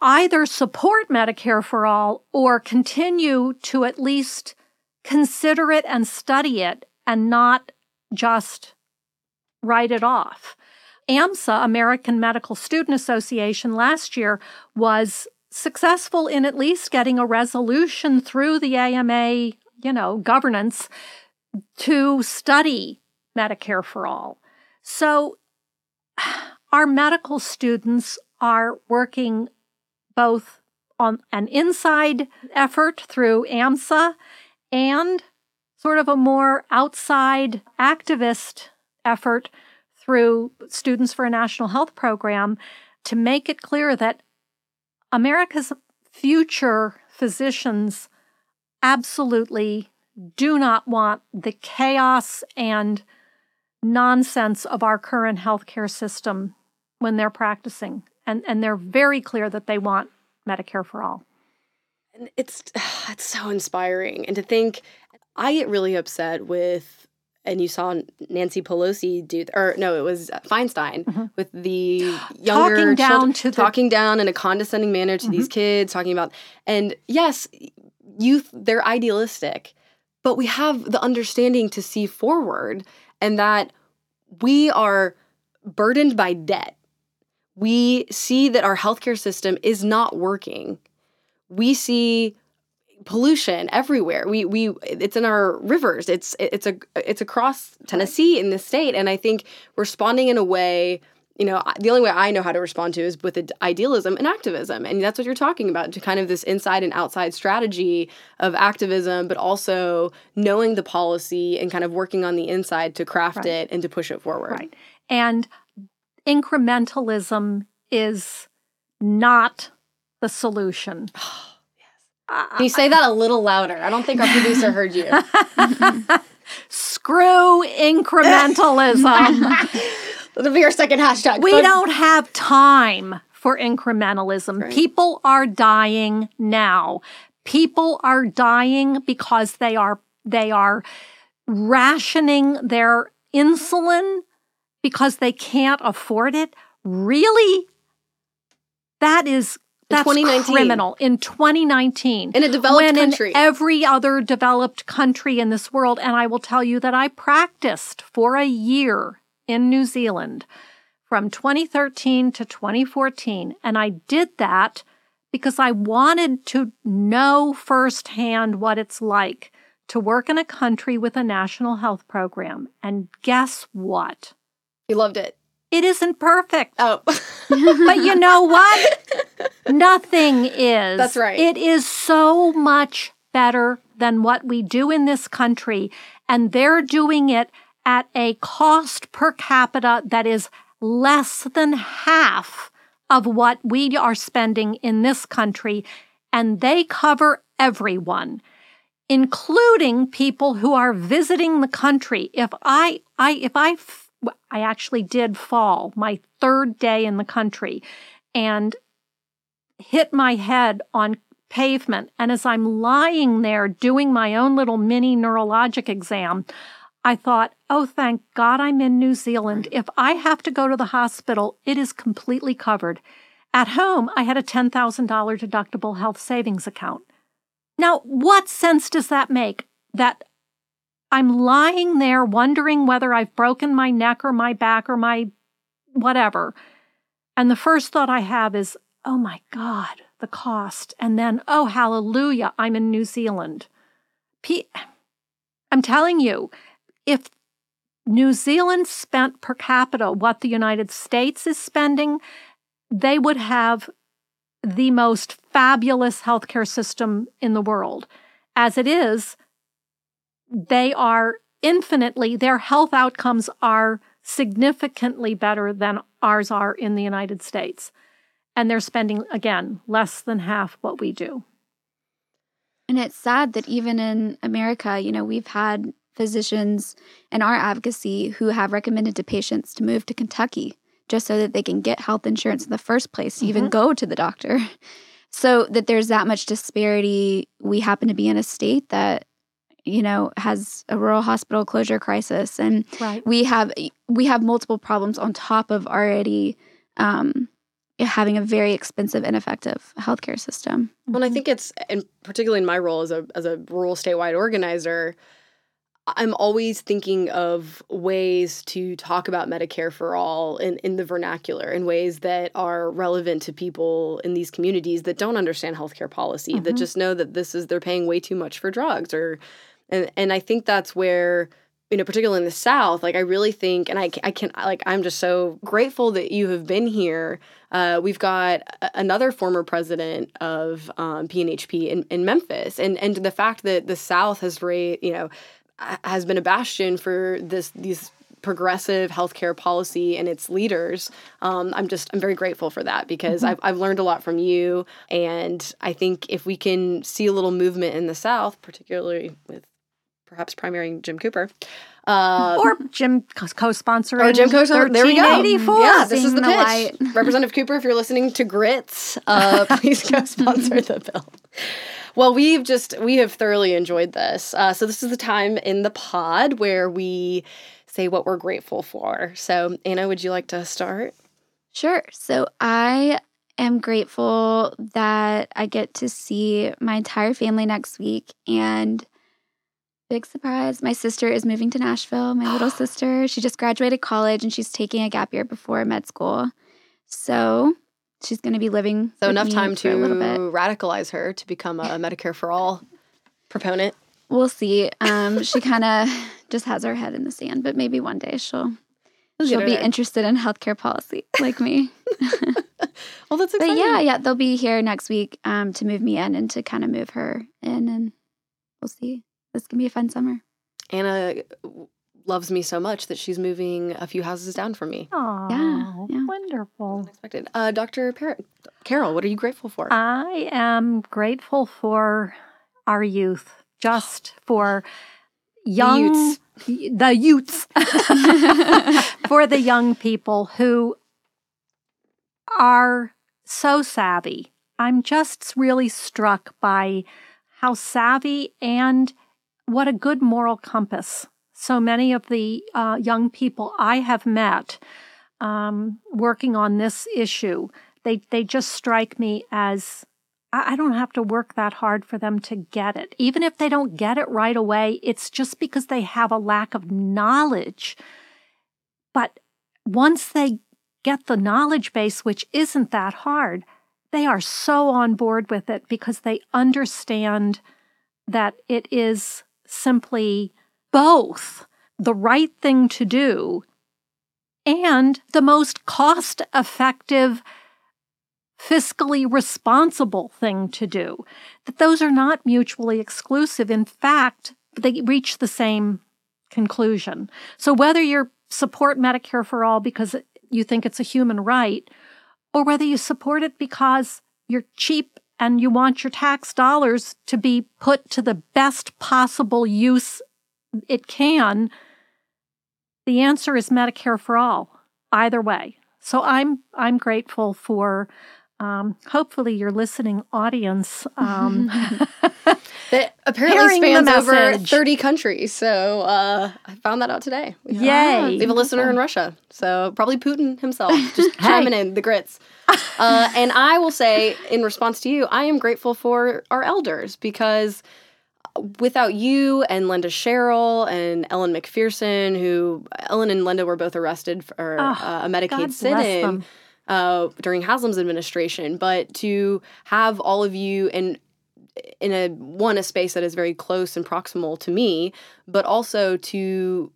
either support Medicare for all or continue to at least consider it and study it and not just write it off. AMSA, American Medical Student Association, last year was successful in at least getting a resolution through the AMA, you know, governance to study Medicare for all. So our medical students are working both on an inside effort through AMSA and sort of a more outside activist effort through Students for a National Health Program to make it clear that America's future physicians absolutely do not want the chaos and nonsense of our current healthcare system when they're practicing. And, and they're very clear that they want Medicare for all. And it's it's so inspiring. And to think, I get really upset with, and you saw Nancy Pelosi do, or no, it was Feinstein mm-hmm. with the younger Talking down children- to the- talking down in a condescending manner to these mm-hmm. kids, talking about, and yes, youth they're idealistic, but we have the understanding to see forward, and that we are burdened by debt. We see that our healthcare system is not working. We see pollution everywhere. We we it's in our rivers. It's it's a it's across Tennessee in this state, and I think responding in a way. You know, the only way I know how to respond to is with id- idealism and activism. And that's what you're talking about to kind of this inside and outside strategy of activism, but also knowing the policy and kind of working on the inside to craft Right. it and to push it forward. Right. And incrementalism is not the solution. Can you say that a little louder? I don't think our producer heard you. Screw incrementalism. That'll be our second hashtag. we Fuck- don't have time for incrementalism. Right. People are dying now. People are dying because they are they are rationing their insulin because they can't afford it. Really? That is that's 2019. criminal in 2019 In a developed when country. in every other developed country in this world and I will tell you that I practiced for a year in New Zealand from 2013 to 2014 and I did that because I wanted to know firsthand what it's like to work in a country with a national health program and guess what You loved it. It isn't perfect. Oh, but you know what? Nothing is. That's right. It is so much better than what we do in this country. And they're doing it at a cost per capita that is less than half of what we are spending in this country. And they cover everyone including people who are visiting the country. If I, I, if I, I actually did fall my third day in the country and hit my head on pavement. And as I'm lying there doing my own little mini neurologic exam, I thought, oh, thank God I'm in New Zealand. If I have to go to the hospital, it is completely covered. At home, I had a $10,000 deductible health savings account. Now, what sense does that make? That I'm lying there wondering whether I've broken my neck or my back or my whatever. And the first thought I have is, oh my God, the cost. And then, oh, hallelujah, I'm in New Zealand. P- I'm telling you, if New Zealand spent per capita what the United States is spending, they would have the most fabulous healthcare system in the world. As it is, they are infinitely, their health outcomes are significantly better than ours are in the United States. And they're spending, again, less than half what we do. And it's sad that even in America, you know, we've had physicians in our advocacy who have recommended to patients to move to Kentucky just so that they can get health insurance in the first place to mm-hmm. even go to the doctor. So that there's that much disparity. We happen to be in a state that you know has a rural hospital closure crisis and right. we have we have multiple problems on top of already um, having a very expensive ineffective healthcare system. Well, I think it's and particularly in my role as a as a rural statewide organizer, I'm always thinking of ways to talk about Medicare for all in, in the vernacular in ways that are relevant to people in these communities that don't understand healthcare policy, mm-hmm. that just know that this is they're paying way too much for drugs or and and I think that's where you know, particularly in the South, like I really think, and I, I can, like, I'm just so grateful that you have been here. Uh, we've got a, another former president of um, PNHP in, in Memphis, and and the fact that the South has raised, you know, has been a bastion for this these progressive healthcare policy and its leaders. Um, I'm just I'm very grateful for that because mm-hmm. I've I've learned a lot from you, and I think if we can see a little movement in the South, particularly with perhaps primarying Jim Cooper. Uh, or Jim co-sponsoring. Or Jim co-sponsoring. There we go. Yeah, this is the, the pitch. Representative Cooper, if you're listening to Grits, uh, please co-sponsor the bill. Well, we've just we have thoroughly enjoyed this. Uh, so this is the time in the pod where we say what we're grateful for. So Anna, would you like to start? Sure. So I am grateful that I get to see my entire family next week and big surprise my sister is moving to nashville my little sister she just graduated college and she's taking a gap year before med school so she's going to be living. So enough time to radicalize her to become a Medicare for all proponent. We'll see. Um, she kind of just has her head in the sand, but maybe one day she'll she'll be there. interested in healthcare policy like me. well, that's exciting. But yeah, yeah, they'll be here next week um, to move me in and to kind of move her in, and we'll see. This can be a fun summer. Anna loves me so much that she's moving a few houses down from me. Oh, yeah, yeah, wonderful. Unexpected. Uh, Dr. Par- Carol, what are you grateful for? I am grateful for our youth, just for young the youths, the youths. for the young people who are so savvy. I'm just really struck by how savvy and what a good moral compass so many of the uh, young people I have met um, working on this issue, they, they just strike me as I don't have to work that hard for them to get it. Even if they don't get it right away, it's just because they have a lack of knowledge. But once they get the knowledge base, which isn't that hard, they are so on board with it because they understand that it is simply both the right thing to do and the most cost effective, fiscally responsible thing to do. That those are not mutually exclusive. In fact, they reach the same conclusion. So whether you support Medicare for all because you think it's a human right, or whether you support it because you're cheap and you want your tax dollars to be put to the best possible use it can, the answer is Medicare for all, either way. So I'm I'm grateful for um, hopefully your listening audience um, that apparently spans over 30 countries. So uh, I found that out today. We have- Yay. We have a listener in Russia. So probably Putin himself just chiming in the grits. Uh, and I will say, in response to you, I am grateful for our elders because without you and Linda Sherrill and Ellen McPherson, who Ellen and Linda were both arrested for Oh, uh, a Medicaid sit-in. Uh, during Haslam's administration, but to have all of you in in a one a space that is very close and proximal to me, but also to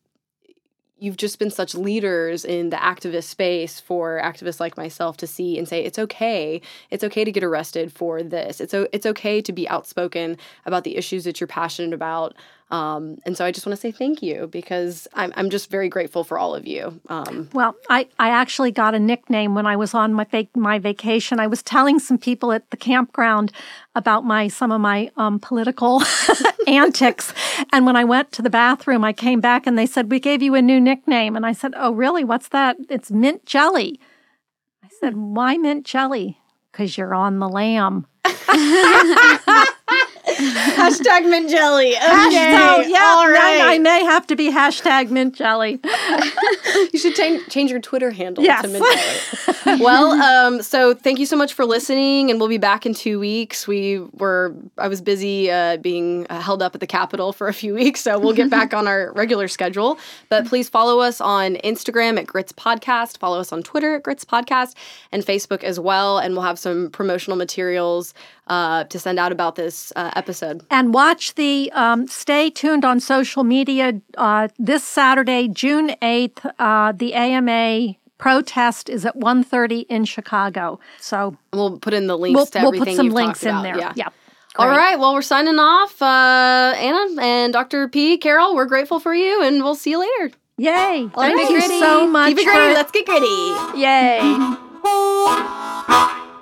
you've just been such leaders in the activist space for activists like myself to see and say it's okay. It's okay to get arrested for this. It's o- it's okay to be outspoken about the issues that you're passionate about um, and so I just want to say thank you because I'm, I'm just very grateful for all of you um, Well, I, I actually got a nickname when I was on my vac- my vacation. I was telling some people at the campground about my some of my um, political antics, and when I went to the bathroom, I came back and they said we gave you a new nickname, and I said, "Oh, really? What's that? It's mint jelly." I said, "Why mint jelly? Because you're on the lam." hashtag mint jelly Hashtag, yeah, all I- I may have to be hashtag mint jelly. You should change change your Twitter handle Yes. to Mint Jelly. well, um, so thank you so much for listening, and we'll be back in two weeks. We were I was busy uh, being uh, held up at the Capitol for a few weeks, so we'll get back on our regular schedule. But please follow us on Instagram at Grits Podcast, follow us on Twitter at Grits Podcast, and Facebook as well. And we'll have some promotional materials uh, to send out about this uh, episode. and watch the um, stay tuned on social media uh, this saturday june 8th uh, the ama protest is at 1.30 in chicago so We'll put in the links we'll, to we'll everything put some you've links in about. there Yeah. yeah All Great. right. Well, we're signing off. Uh, Anna and Dr. P. Carol, we're grateful for you, and we'll see you later. yay Keep thank it you gritty. so much Keep it gritty. for- Let's get gritty. yay